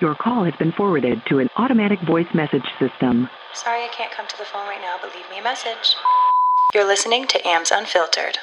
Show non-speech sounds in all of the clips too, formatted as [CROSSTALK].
Your call has been forwarded to an automatic voice message system. Sorry I can't come to the phone right now, but leave me a message. You're listening to Ambs Unfiltered.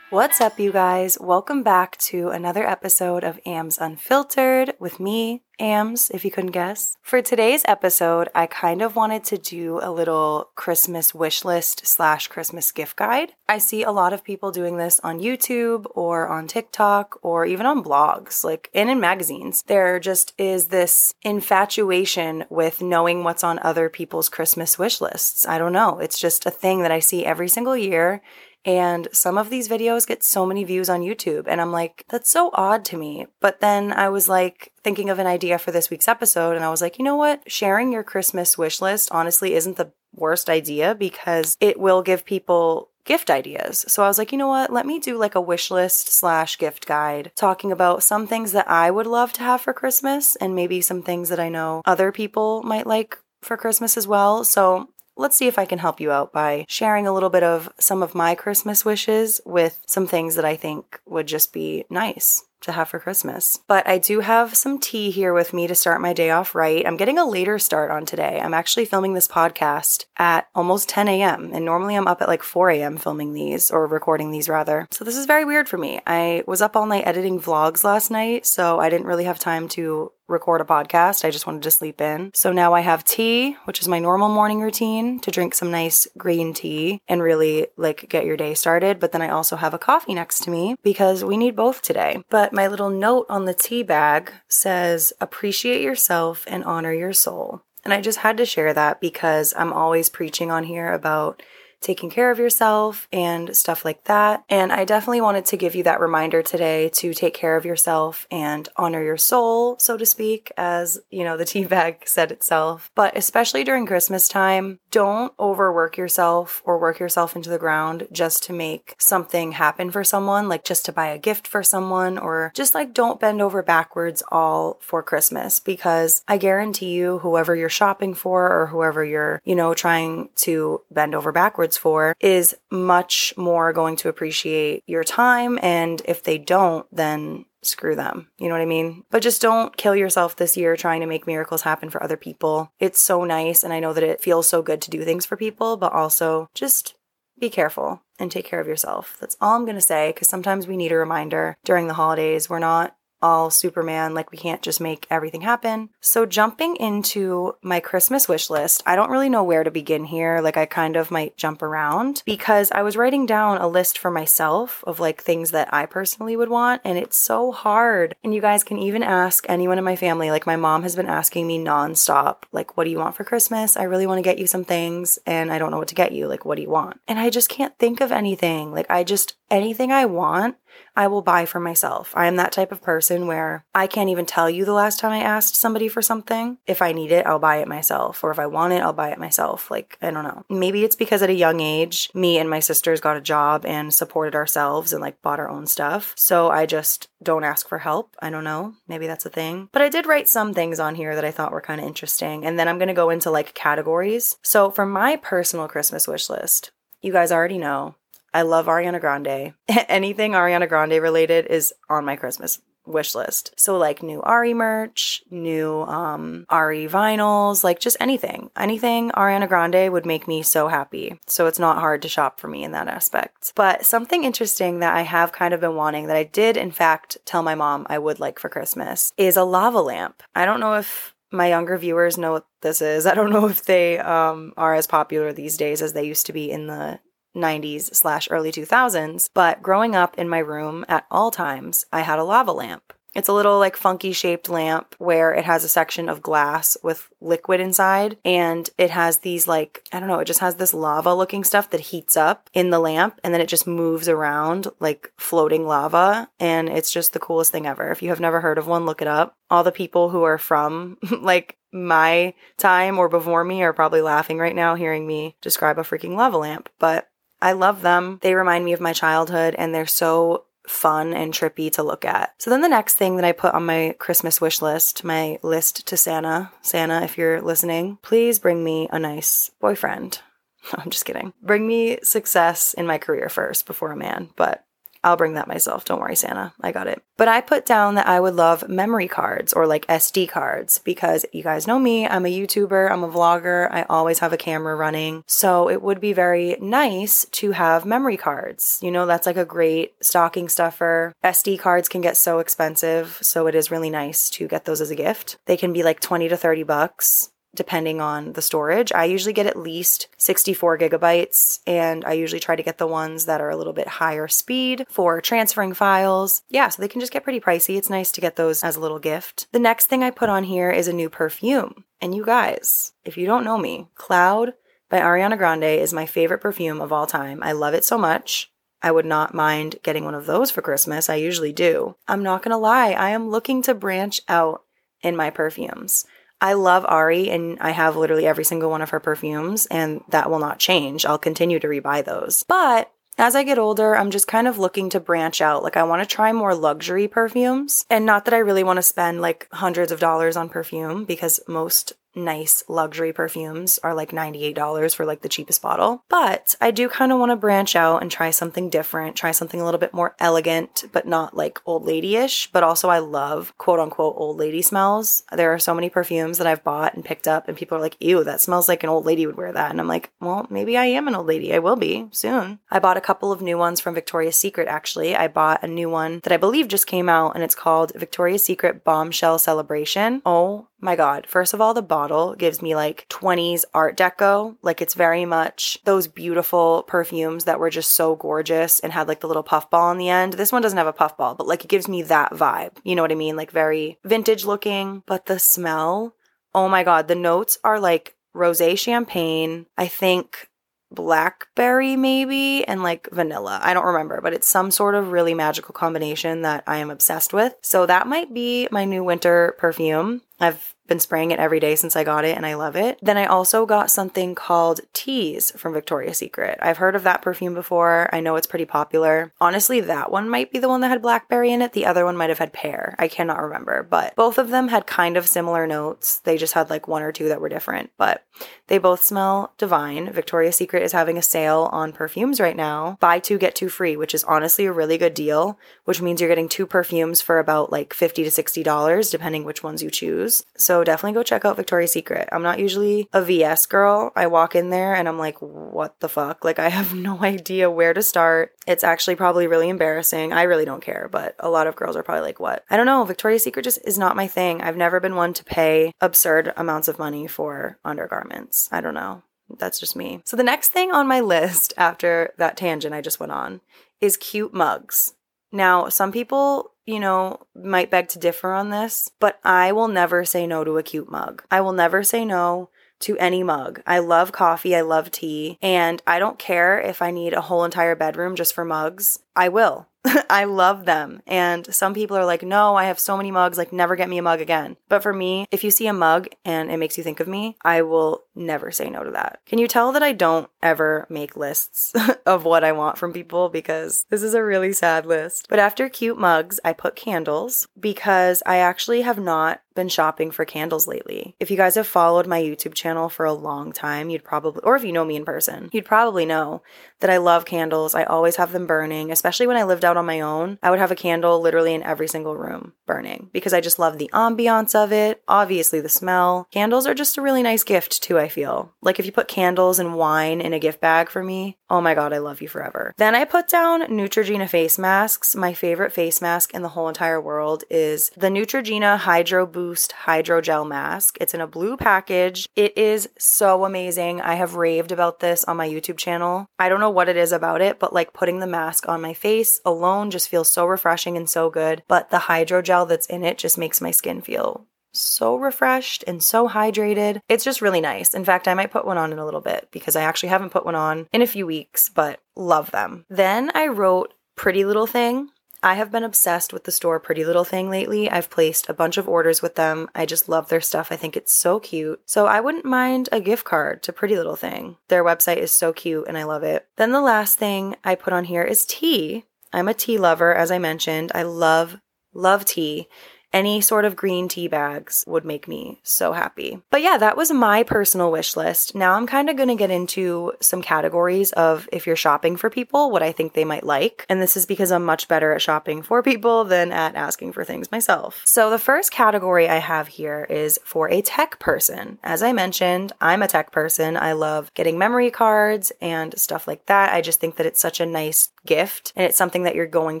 What's up, you guys? Welcome back to another episode of Ambs Unfiltered with me, Ambs, if you couldn't guess. For today's episode, I kind of wanted to do a little Christmas wish list slash Christmas gift guide. I see a lot of people doing this on YouTube or on TikTok or even on blogs, like and in magazines. There just is this infatuation with knowing what's on other people's Christmas wish lists. I don't know. It's just a thing that I see every single year and some of these videos get so many views on YouTube. And I'm like, that's so odd to me. But then I was like thinking of an idea for this week's episode. And I was like, you know what? Sharing your Christmas wish list honestly isn't the worst idea because it will give people gift ideas. So I was like, you know what? Let me do like a wish list slash gift guide talking about some things that I would love to have for Christmas and maybe some things that I know other people might like for Christmas as well. So let's see if I can help you out by sharing a little bit of some of my Christmas wishes with some things that I think would just be nice to have for Christmas. But I do have some tea here with me to start my day off right. I'm getting a later start on today. I'm actually filming this podcast at almost 10 a.m. And normally I'm up at like 4 a.m. filming these or recording these rather. So this is very weird for me. I was up all night editing vlogs last night, so I didn't really have time to record a podcast. I just wanted to sleep in. So now I have tea, which is my normal morning routine to drink some nice green tea and really like get your day started. But then I also have a coffee next to me because we need both today. But my little note on the tea bag says, appreciate yourself and honor your soul. And I just had to share that because I'm always preaching on here about taking care of yourself and stuff like that. And I definitely wanted to give you that reminder today to take care of yourself and honor your soul, so to speak, as you know, the [LAUGHS] tea bag said itself. But especially during Christmas time, don't overwork yourself or work yourself into the ground just to make something happen for someone, like just to buy a gift for someone, or just like don't bend over backwards all for Christmas because I guarantee you, whoever you're shopping for or whoever you're, you know, trying to bend over backwards for is much more going to appreciate your time. And if they don't, then screw them. You know what I mean? But just don't kill yourself this year trying to make miracles happen for other people. It's so nice. And I know that it feels so good to do things for people, but also just be careful and take care of yourself. That's all I'm going to say because sometimes we need a reminder during the holidays. We're not all Superman, like we can't just make everything happen. So, jumping into my Christmas wish list, I don't really know where to begin here. Like, I kind of might jump around because I was writing down a list for myself of like things that I personally would want, and it's so hard. And you guys can even ask anyone in my family. Like, my mom has been asking me nonstop, like, what do you want for Christmas? I really want to get you some things, and I don't know what to get you. Like, what do you want? And I just can't think of anything. Like, I just, anything I want, I will buy for myself. I am that type of person where I can't even tell you the last time I asked somebody for something. If I need it, I'll buy it myself. Or if I want it, I'll buy it myself. Like, I don't know. Maybe it's because at a young age, me and my sisters got a job and supported ourselves and like bought our own stuff. So I just don't ask for help. I don't know. Maybe that's a thing. But I did write some things on here that I thought were kind of interesting. And then I'm going to go into like categories. So for my personal Christmas wish list, you guys already know I love Ariana Grande. [LAUGHS] Anything Ariana Grande related is on my Christmas wish list. So like new Ari merch, new um Ari vinyls, like just anything. Anything Ariana Grande would make me so happy. So it's not hard to shop for me in that aspect. But something interesting that I have kind of been wanting that I did in fact tell my mom I would like for Christmas is a lava lamp. I don't know if my younger viewers know what this is. [LAUGHS] I don't know if they um, are as popular these days as they used to be in the 90s slash early 2000s, but growing up in my room at all times, I had a lava lamp. It's a little like funky shaped lamp where it has a section of glass with liquid inside and it has these like, I don't know, it just has this lava looking stuff that heats up in the lamp and then it just moves around like floating lava and it's just the coolest thing ever. If you have never heard of one, look it up. All the people who are from [LAUGHS] like my time or before me are probably laughing right now hearing me describe a freaking lava lamp, but I love them. They remind me of my childhood and they're so fun and trippy to look at. So then the next thing that I put on my Christmas wish list, my list to Santa, Santa, if you're listening, please bring me a nice boyfriend. [LAUGHS] I'm just kidding. Bring me success in my career first before a man, but I'll bring that myself. Don't worry, Santa. I got it. But I put down that I would love memory cards or like SD cards because you guys know me. I'm a YouTuber, I'm a vlogger. I always have a camera running. So it would be very nice to have memory cards. You know, that's like a great stocking stuffer. SD cards can get so expensive. So it is really nice to get those as a gift. They can be like 20 to 30 bucks depending on the storage. I usually get at least 64 gigabytes, and I usually try to get the ones that are a little bit higher speed for transferring files. Yeah, so they can just get pretty pricey. It's nice to get those as a little gift. The next thing I put on here is a new perfume. And you guys, if you don't know me, Cloud by Ariana Grande is my favorite perfume of all time. I love it so much. I would not mind getting one of those for Christmas. I usually do. I'm not gonna lie, I am looking to branch out in my perfumes. I love Ari and I have literally every single one of her perfumes, and that will not change. I'll continue to rebuy those. But as I get older, I'm just kind of looking to branch out. Like, I want to try more luxury perfumes. And not that I really want to spend like hundreds of dollars on perfume because most nice luxury perfumes are like $98 for like the cheapest bottle. But I do kind of want to branch out and try something different, try something a little bit more elegant, but not like old lady-ish. But also I love quote unquote old lady smells. There are so many perfumes that I've bought and picked up and people are like, ew, that smells like an old lady would wear that. And I'm like, well, maybe I am an old lady. I will be soon. I bought a couple of new ones from Victoria's Secret actually. I bought a new one that I believe just came out and it's called Victoria's Secret Bombshell Celebration. Oh my god. First of all, the bottle gives me like 20s art deco. Like it's very much those beautiful perfumes that were just so gorgeous and had like the little puff ball on the end. This one doesn't have a puff ball, but like it gives me that vibe. You know what I mean? Like very vintage looking, but the smell, oh my god, the notes are like rosé champagne. I think blackberry maybe and like vanilla. I don't remember, but it's some sort of really magical combination that I am obsessed with. So that might be my new winter perfume. I've been spraying it every day since I got it and I love it. Then I also got something called Tease from Victoria's Secret. I've heard of that perfume before. I know it's pretty popular. Honestly, that one might be the one that had blackberry in it. The other one might have had pear. I cannot remember, but both of them had kind of similar notes. They just had like one or two that were different, but they both smell divine. Victoria's Secret is having a sale on perfumes right now. Buy two, get two free, which is honestly a really good deal, which means you're getting two perfumes for about like 50 to $60, depending which ones you choose. So definitely go check out Victoria's Secret. I'm not usually a VS girl. I walk in there and I'm like, what the fuck? Like, I [LAUGHS] have no idea where to start. It's actually probably really embarrassing. I really don't care, but a lot of girls are probably like, what? I don't know. Victoria's Secret just is not my thing. I've never been one to pay absurd amounts of money for undergarments. I don't know. That's just me. So, the next thing on my [LAUGHS] list after that tangent I just went on is cute mugs. Now, some people you know, might beg to differ on this, but I will never say no to a cute mug. I will never say no to any mug. I love coffee, I love tea, and I don't care if I need a whole entire bedroom just for mugs. I will. [LAUGHS] I love them. And some people are like, no, I have so many mugs, like, never get me a mug again. But for me, if you see a mug and it makes you think of me, I will never say no to that. Can you tell that I don't ever make lists [LAUGHS] of what I want from people? Because this is a really sad list. But after cute mugs, I put candles because I actually have not been shopping for candles lately. If you guys have followed my YouTube channel for a long time, you'd probably, or if you know me in person, you'd probably know that I love candles. I always have them burning, especially when I lived out on my own. I would have a candle literally in every single room burning because I just love the ambiance of it. Obviously, the smell. Candles are just a really nice gift, too, I feel. Like if you put candles and wine in a gift bag for me, oh my God, I love you forever. Then I put down Neutrogena face masks. My favorite face mask in the whole entire world is the Neutrogena Hydro Boost Hydrogel Mask. It's in a blue package. It is so amazing. I have raved about this on my YouTube channel. I don't know what it is about it, but like putting the mask on my face alone just feels so refreshing and so good. But the hydrogel that's in it just makes my skin feel so refreshed and so hydrated. It's just really nice. In fact, I might put one on in a little bit because I actually haven't put one on in a few weeks, but love them. Then I wrote Pretty Little Thing I have been obsessed with the store Pretty Little Thing lately. I've placed a bunch of orders with them. I just love their stuff. I think it's so cute. So I wouldn't mind a gift card to Pretty Little Thing. Their website is so cute and I love it. Then the last thing I put on here is tea. I'm a tea lover, as I mentioned. I love, love tea. Any sort of green tea bags would make me so happy. But yeah, that was my personal wish list. Now I'm kind of going to get into some categories of if you're shopping for people, what I think they might like. And this is because I'm much better at shopping for people than at asking for things myself. So the first category I have here is for a tech person. As I mentioned, I'm a tech person. I love getting memory cards and stuff like that. I just think that it's such a nice gift and it's something that you're going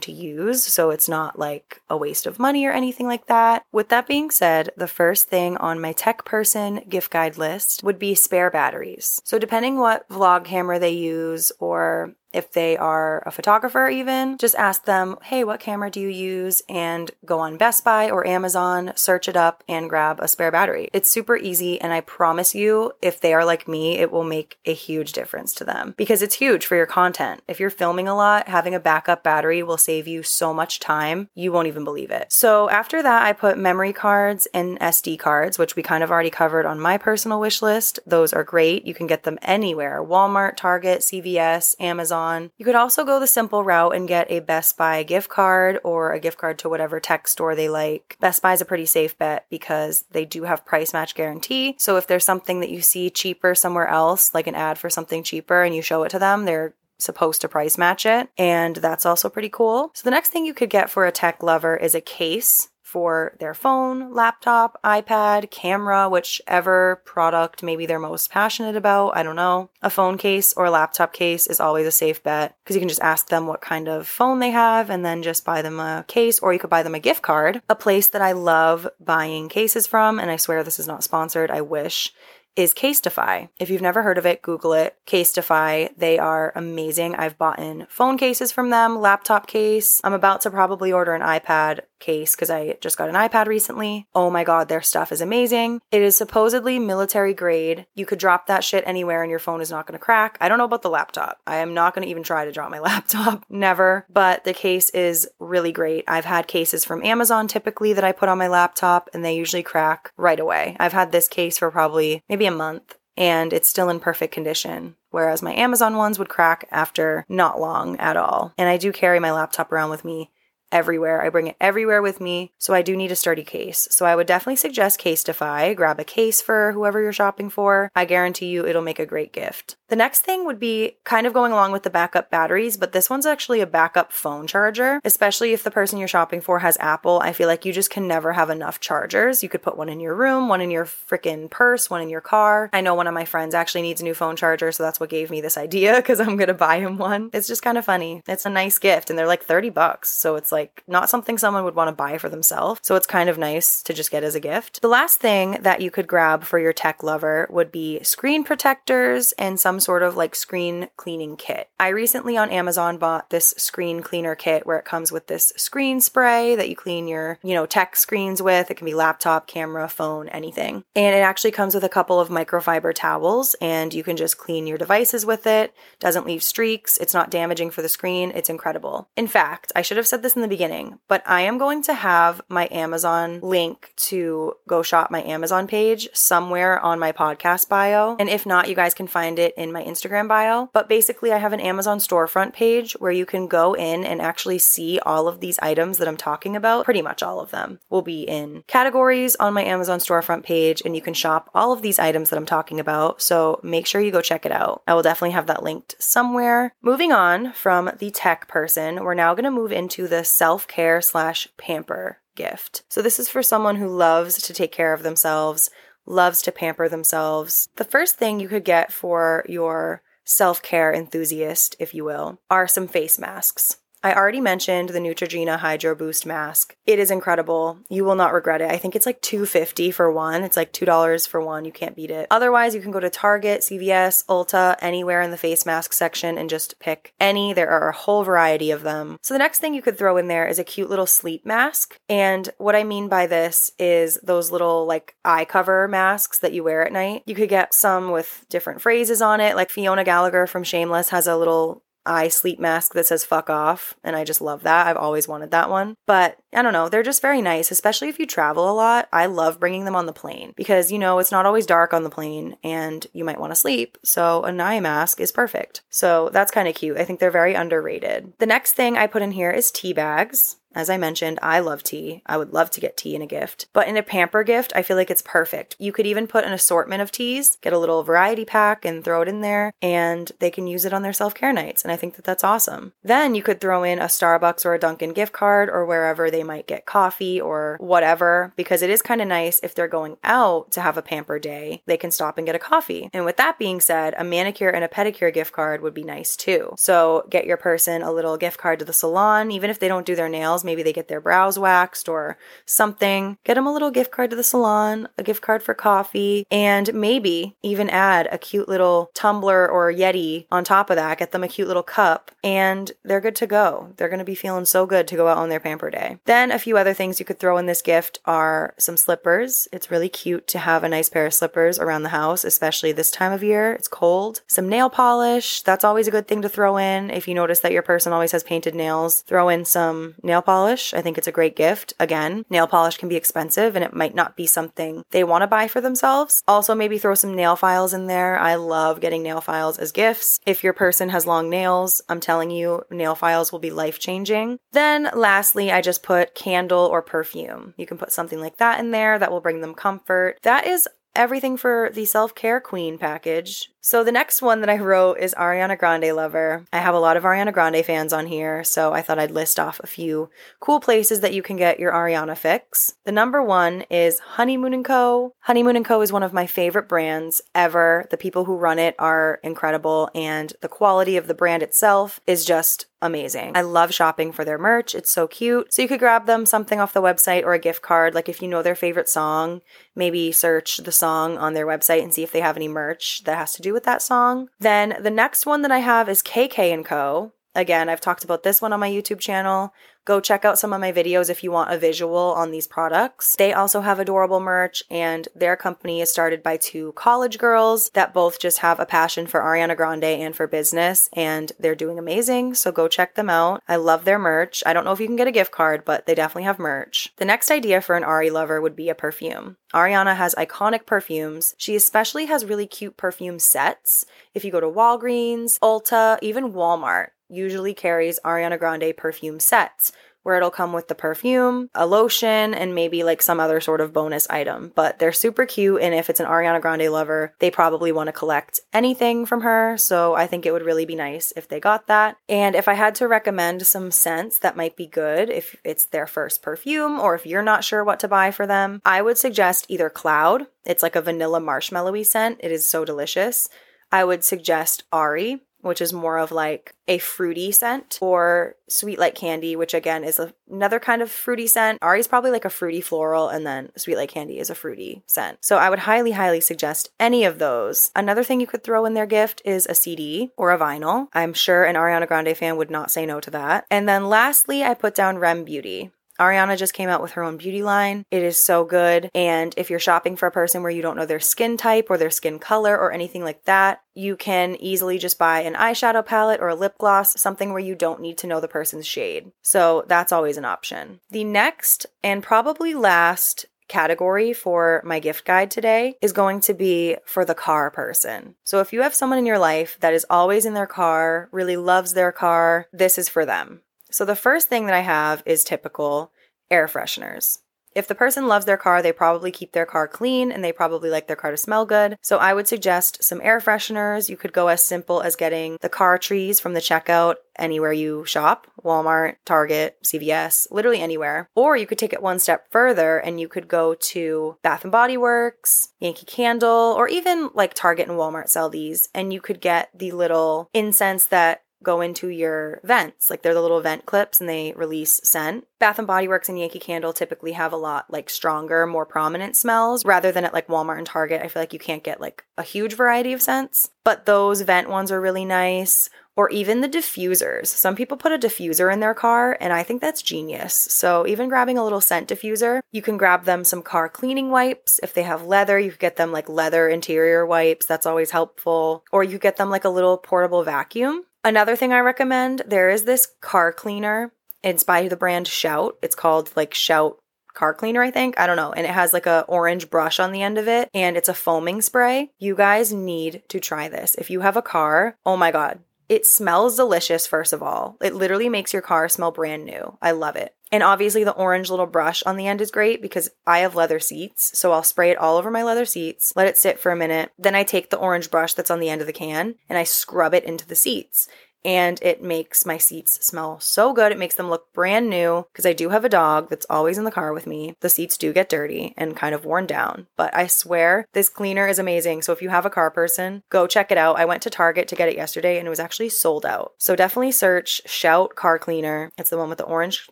to use. So it's not like a waste of money or anything like that. With that being said, the first thing on my tech person gift guide list would be spare batteries. So depending what vlog camera they use or if they are a photographer, even, just ask them, hey, what camera do you use? And go on Best Buy or Amazon, search it up, and grab a spare battery. It's super easy. And I promise you, if they are like me, it will make a huge difference to them because it's huge for your content. If you're filming a lot, having a backup battery will save you so much time, you won't even believe it. So after that, I put memory cards and SD cards, which we kind of already covered on my personal wish list. Those are great. You can get them anywhere Walmart, Target, CVS, Amazon on. You could also go the simple route and get a Best Buy gift card or a gift card to whatever tech store they like. Best Buy is a pretty safe bet because they do have price match guarantee. So if there's something that you see cheaper somewhere else, like an ad for something cheaper, and you show it to them, they're supposed to price match it. And that's also pretty cool. So the next thing you could get for a tech lover is a case for their phone, laptop, iPad, camera, whichever product maybe they're most passionate about. I don't know. A phone case or a laptop case is always a safe bet because you can just ask them what kind of phone they have and then just buy them a case or you could buy them a gift card. A place that I love buying cases from, and I swear this is not sponsored, I wish is Casetify. If you've never heard of it, Google it. Casetify. They are amazing. I've bought in phone cases from them, laptop case. I'm about to probably order an iPad case because I just got an iPad recently. Oh my god, their stuff is amazing. It is supposedly military grade. You could drop that shit anywhere and your phone is not going to crack. I don't know about the laptop. I am not going to even try to drop my [LAUGHS] laptop. Never. But the case is really great. I've had cases from Amazon typically that I put on my laptop and they usually crack right away. I've had this case for probably maybe a month and it's still in perfect condition. Whereas my Amazon ones would crack after not long at all. And I do carry my laptop around with me everywhere. I bring it everywhere with me, so I do need a sturdy case. So I would definitely suggest Casetify. Grab a case for whoever you're shopping for. I guarantee you it'll make a great gift. The next thing would be kind of going along with the backup batteries, but this one's actually a backup phone charger, especially if the person you're shopping for has Apple. I feel like you just can never have enough chargers. You could put one in your room, one in your freaking purse, one in your car. I know one of my friends actually needs a new phone charger, so that's what gave me this idea [LAUGHS] because I'm gonna buy him one. It's just kind of funny. It's a nice gift, and they're like 30 bucks, so it's like not something someone would want to buy for themselves. So it's kind of nice to just get as a gift. The last thing that you could grab for your tech lover would be screen protectors and some sort of like screen cleaning kit. I recently on Amazon bought this screen cleaner kit where it comes with this screen spray that you clean your, you know, tech screens with. It can be laptop, camera, phone, anything. And it actually comes with a couple of microfiber towels and you can just clean your devices with it. Doesn't leave streaks. It's not damaging for the screen. It's incredible. In fact, I should have said this in the beginning, but I am going to have my Amazon link to go shop my Amazon page somewhere on my podcast bio. And if not, you guys can find it in my Instagram Instagram bio. But basically, I have an Amazon storefront page where you can go in and actually see all of these items that I'm talking about. Pretty much all of them will be in categories on my Amazon storefront page, and you can shop all of these items that I'm talking about. So make sure you go check it out. I will definitely have that linked somewhere. Moving on from the tech person, we're now going to move into the self care slash pamper gift. So, this is for someone who loves to take care of themselves, loves to pamper themselves. The first thing you could get for your self care enthusiast, if you will, are some face masks. I already mentioned the Neutrogena Hydro Boost mask. It is incredible. You will not regret it. I think it's like 250 for one. It's like $2 for one. You can't beat it. Otherwise, you can go to Target, CVS, Ulta, anywhere in the face mask section and just pick any. There are a whole variety of them. So the next thing you could throw in there is a cute little sleep mask. And what I mean by this is those little like eye cover masks that you wear at night. You could get some with different phrases on it. Like Fiona Gallagher from Shameless has a little eye sleep mask that says fuck off and I just love that. I've always wanted that one. But I don't know, they're just very nice, especially if you travel a lot. I love bringing them on the plane because you know, it's not always dark on the plane and you might want to sleep. So an eye mask is perfect. So that's kind of cute. I think they're very underrated. The next thing I put in here is tea bags. As I mentioned, I love tea. I would love to get tea in a gift. But in a pamper gift, I feel like it's perfect. You could even put an assortment of teas, get a little variety pack and throw it in there, and they can use it on their self care nights. And I think that that's awesome. Then you could throw in a Starbucks or a Dunkin' gift card or wherever they might get coffee or whatever, because it is kind of nice if they're going out to have a pamper day, they can stop and get a coffee. And with that being said, a manicure and a pedicure gift card would be nice too. So get your person a little gift card to the salon, even if they don't do their nails, maybe they get their brows waxed or something. Get them a little gift card to the salon, a gift card for coffee, and maybe even add a cute little tumbler or Yeti on top of that. Get them a cute little cup, and they're good to go. They're going to be feeling so good to go out on their pamper day. Then a few other things you could throw in this gift are some slippers. It's really cute to have a nice pair of slippers around the house, especially this time of year. It's cold. Some nail polish. That's always a good thing to throw in. If you notice that your person always has painted nails, throw in some nail polish. I think it's a great gift. Again, nail polish can be expensive and it might not be something they want to buy for themselves. Also, maybe throw some nail files in there. I love getting nail files as gifts. If your person has long nails, I'm telling you, nail files will be life changing. Then, lastly, I just put candle or perfume. You can put something like that in there that will bring them comfort. That is everything for the self care queen package. So the next one that I wrote is Ariana Grande Lover. I have a lot of Ariana Grande fans on here, so I thought I'd list off a few cool places that you can get your Ariana fix. The number one is Honeymoon & Co. Honeymoon & Co. is one of my favorite brands ever. The people who run it are incredible, and the quality of the brand itself is just amazing. I love shopping for their merch. It's so cute. So you could grab them something off the website or a gift card. Like if you know their favorite song, maybe search the song on their website and see if they have any merch that has to do with that song. Then the next one that I have is KK and Co. Again, I've talked about this one on my YouTube channel. Go check out some of my videos if you want a visual on these products. They also have adorable merch, and their company is started by two college girls that both just have a passion for Ariana Grande and for business, and they're doing amazing. So go check them out. I love their merch. I don't know if you can get a gift card, but they definitely have merch. The next idea for an Ari lover would be a perfume. Ariana has iconic perfumes. She especially has really cute perfume sets. If you go to Walgreens, Ulta, even Walmart, usually carries Ariana Grande perfume sets where it'll come with the perfume, a lotion, and maybe like some other sort of bonus item. But they're super cute, and if it's an Ariana Grande lover, they probably want to collect anything from her. So I think it would really be nice if they got that. And if I had to recommend some scents that might be good if it's their first perfume or if you're not sure what to buy for them, I would suggest either Cloud. It's like a vanilla marshmallowy scent. It is so delicious. I would suggest Ari which is more of like a fruity scent, or Sweet Like Candy, which again is a, another kind of fruity scent. Ari's probably like a fruity floral, and then Sweet Like Candy is a fruity scent. So I would highly, highly suggest any of those. Another thing you could throw in their gift is a CD or a vinyl. I'm sure an Ariana Grande fan would not say no to that. And then lastly, I put down Rem Beauty. Ariana just came out with her own beauty line. It is so good. And if you're shopping for a person where you don't know their skin type or their skin color or anything like that, you can easily just buy an eyeshadow palette or a lip gloss, something where you don't need to know the person's shade. So that's always an option. The next and probably last category for my gift guide today is going to be for the car person. So if you have someone in your life that is always in their car, really loves their car, this is for them. So the first thing that I have is typical air fresheners. If the person loves their car, they probably keep their car clean and they probably like their car to smell good. So I would suggest some air fresheners. You could go as simple as getting the car trees from the checkout anywhere you shop Walmart, Target, CVS, literally anywhere. Or you could take it one step further and you could go to Bath and Body Works, Yankee Candle, or even like Target and Walmart sell these. And you could get the little incense that go into your vents. Like they're the little vent clips and they release scent. Bath and Body Works and Yankee Candle typically have a lot like stronger, more prominent smells rather than at like Walmart and Target. I feel like you can't get like a huge variety of scents, but those vent ones are really nice. Or even the diffusers. Some people put a diffuser in their car, and I think that's genius. So, even grabbing a little scent diffuser, you can grab them some car cleaning wipes. If they have leather, you could get them like leather interior wipes. That's always helpful. Or you get them like a little portable vacuum Another thing I recommend there is this car cleaner. It's by the brand Shout. It's called like Shout car cleaner, I think. I don't know. And it has like a orange brush on the end of it and it's a foaming spray. You guys need to try this. If you have a car, oh my god. It smells delicious, first of all. It literally makes your car smell brand new. I love it. And obviously, the orange little brush on the end is great because I have leather seats. So I'll spray it all over my leather seats, let it sit for a minute. Then I take the orange brush that's on the end of the can and I scrub it into the seats and it makes my seats smell so good. It makes them look brand new because I do have a dog that's always in the car with me. The seats do get dirty and kind of worn down, but I swear this cleaner is amazing. So if you have a car person, go check it out. I went to Target to get it yesterday and it was actually sold out. So definitely search Shout Car Cleaner. It's the one with the orange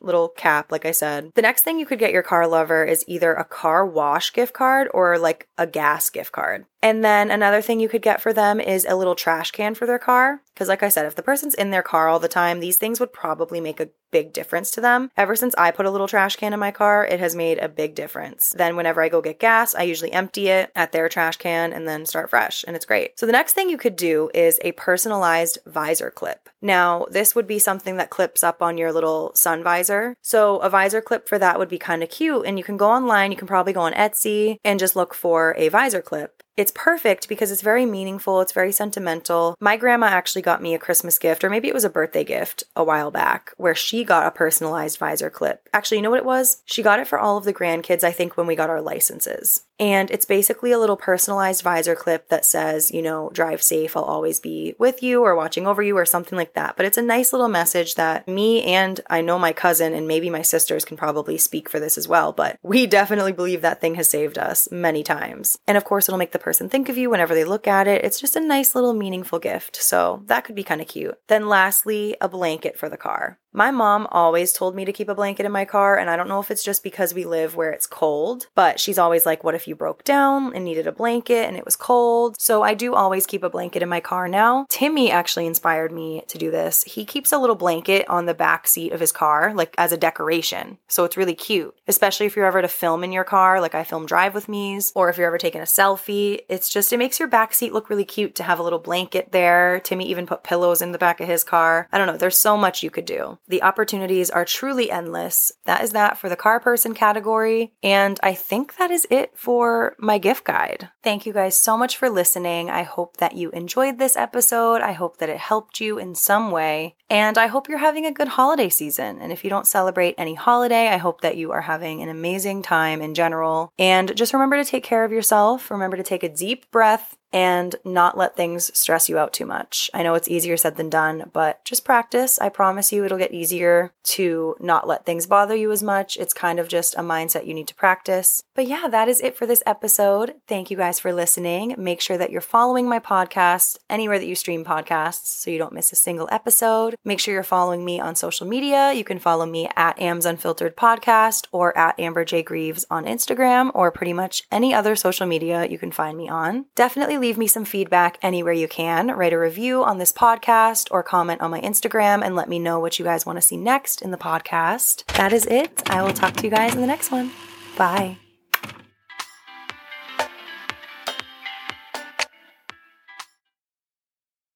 little cap, like I said. The next thing you could get your car lover is either a car wash gift card or like a gas gift card. And then another thing you could get for them is a little trash can for their car. Because, like I said, if the person's in their car all the time, these things would probably make a big difference to them. Ever since I put a little trash can in my car, it has made a big difference. Then, whenever I go get gas, I usually empty it at their trash can and then start fresh, and it's great. So, the next thing you could do is a personalized visor clip. Now, this would be something that clips up on your little sun visor. So, a visor clip for that would be kind of cute, and you can go online, you can probably go on Etsy and just look for a visor clip. It's perfect because it's very meaningful, it's very sentimental. My grandma actually got me a Christmas gift, or maybe it was a birthday gift a while back, where she got a personalized visor clip. Actually, you know what it was? She got it for all of the grandkids, I think, when we got our licenses. And it's basically a little personalized visor clip that says, you know, drive safe, I'll always be with you or watching over you or something like that. But it's a nice little message that me and I know my cousin and maybe my sisters can probably speak for this as well, but we definitely believe that thing has saved us many times. And of course, it'll make the person think of you whenever they look at it. It's just a nice little meaningful gift. So that could be kind of cute. Then lastly, a blanket for the car. My mom always told me to keep a blanket in my car, and I don't know if it's just because we live where it's cold, but she's always like, What if you broke down and needed a blanket and it was cold? So I do always keep a blanket in my car now. Timmy actually inspired me to do this. He keeps a little blanket on the back seat of his car, like as a decoration. So it's really cute, especially if you're ever to film in your car, like I film Drive with Me's, or if you're ever taking a selfie. It's just, it makes your back seat look really cute to have a little blanket there. Timmy even put pillows in the back of his car. I don't know, there's so much you could do. The opportunities are truly endless. That is that for the car person category. And I think that is it for my gift guide. Thank you guys so much for listening. I hope that you enjoyed this episode. I hope that it helped you in some way. And I hope you're having a good holiday season. And if you don't celebrate any holiday, I hope that you are having an amazing time in general. And just remember to take care of yourself. Remember to take a deep breath and not let things stress you out too much. I know it's easier said than done, but just practice. I promise you it'll get easier to not let things bother you as much. It's kind of just a mindset you need to practice. But yeah, that is it for this episode. Thank you guys for listening. Make sure that you're following my podcast anywhere that you stream podcasts so you don't miss a single episode. Make sure you're following me on social media. You can follow me at Ambs Unfiltered Podcast or at Amber J. Greaves on Instagram or pretty much any other social media you can find me on. Leave me some feedback anywhere you can. Write a review on this podcast or comment on my Instagram and let me know what you guys want to see next in the podcast. That is it. I will talk to you guys in the next one. Bye.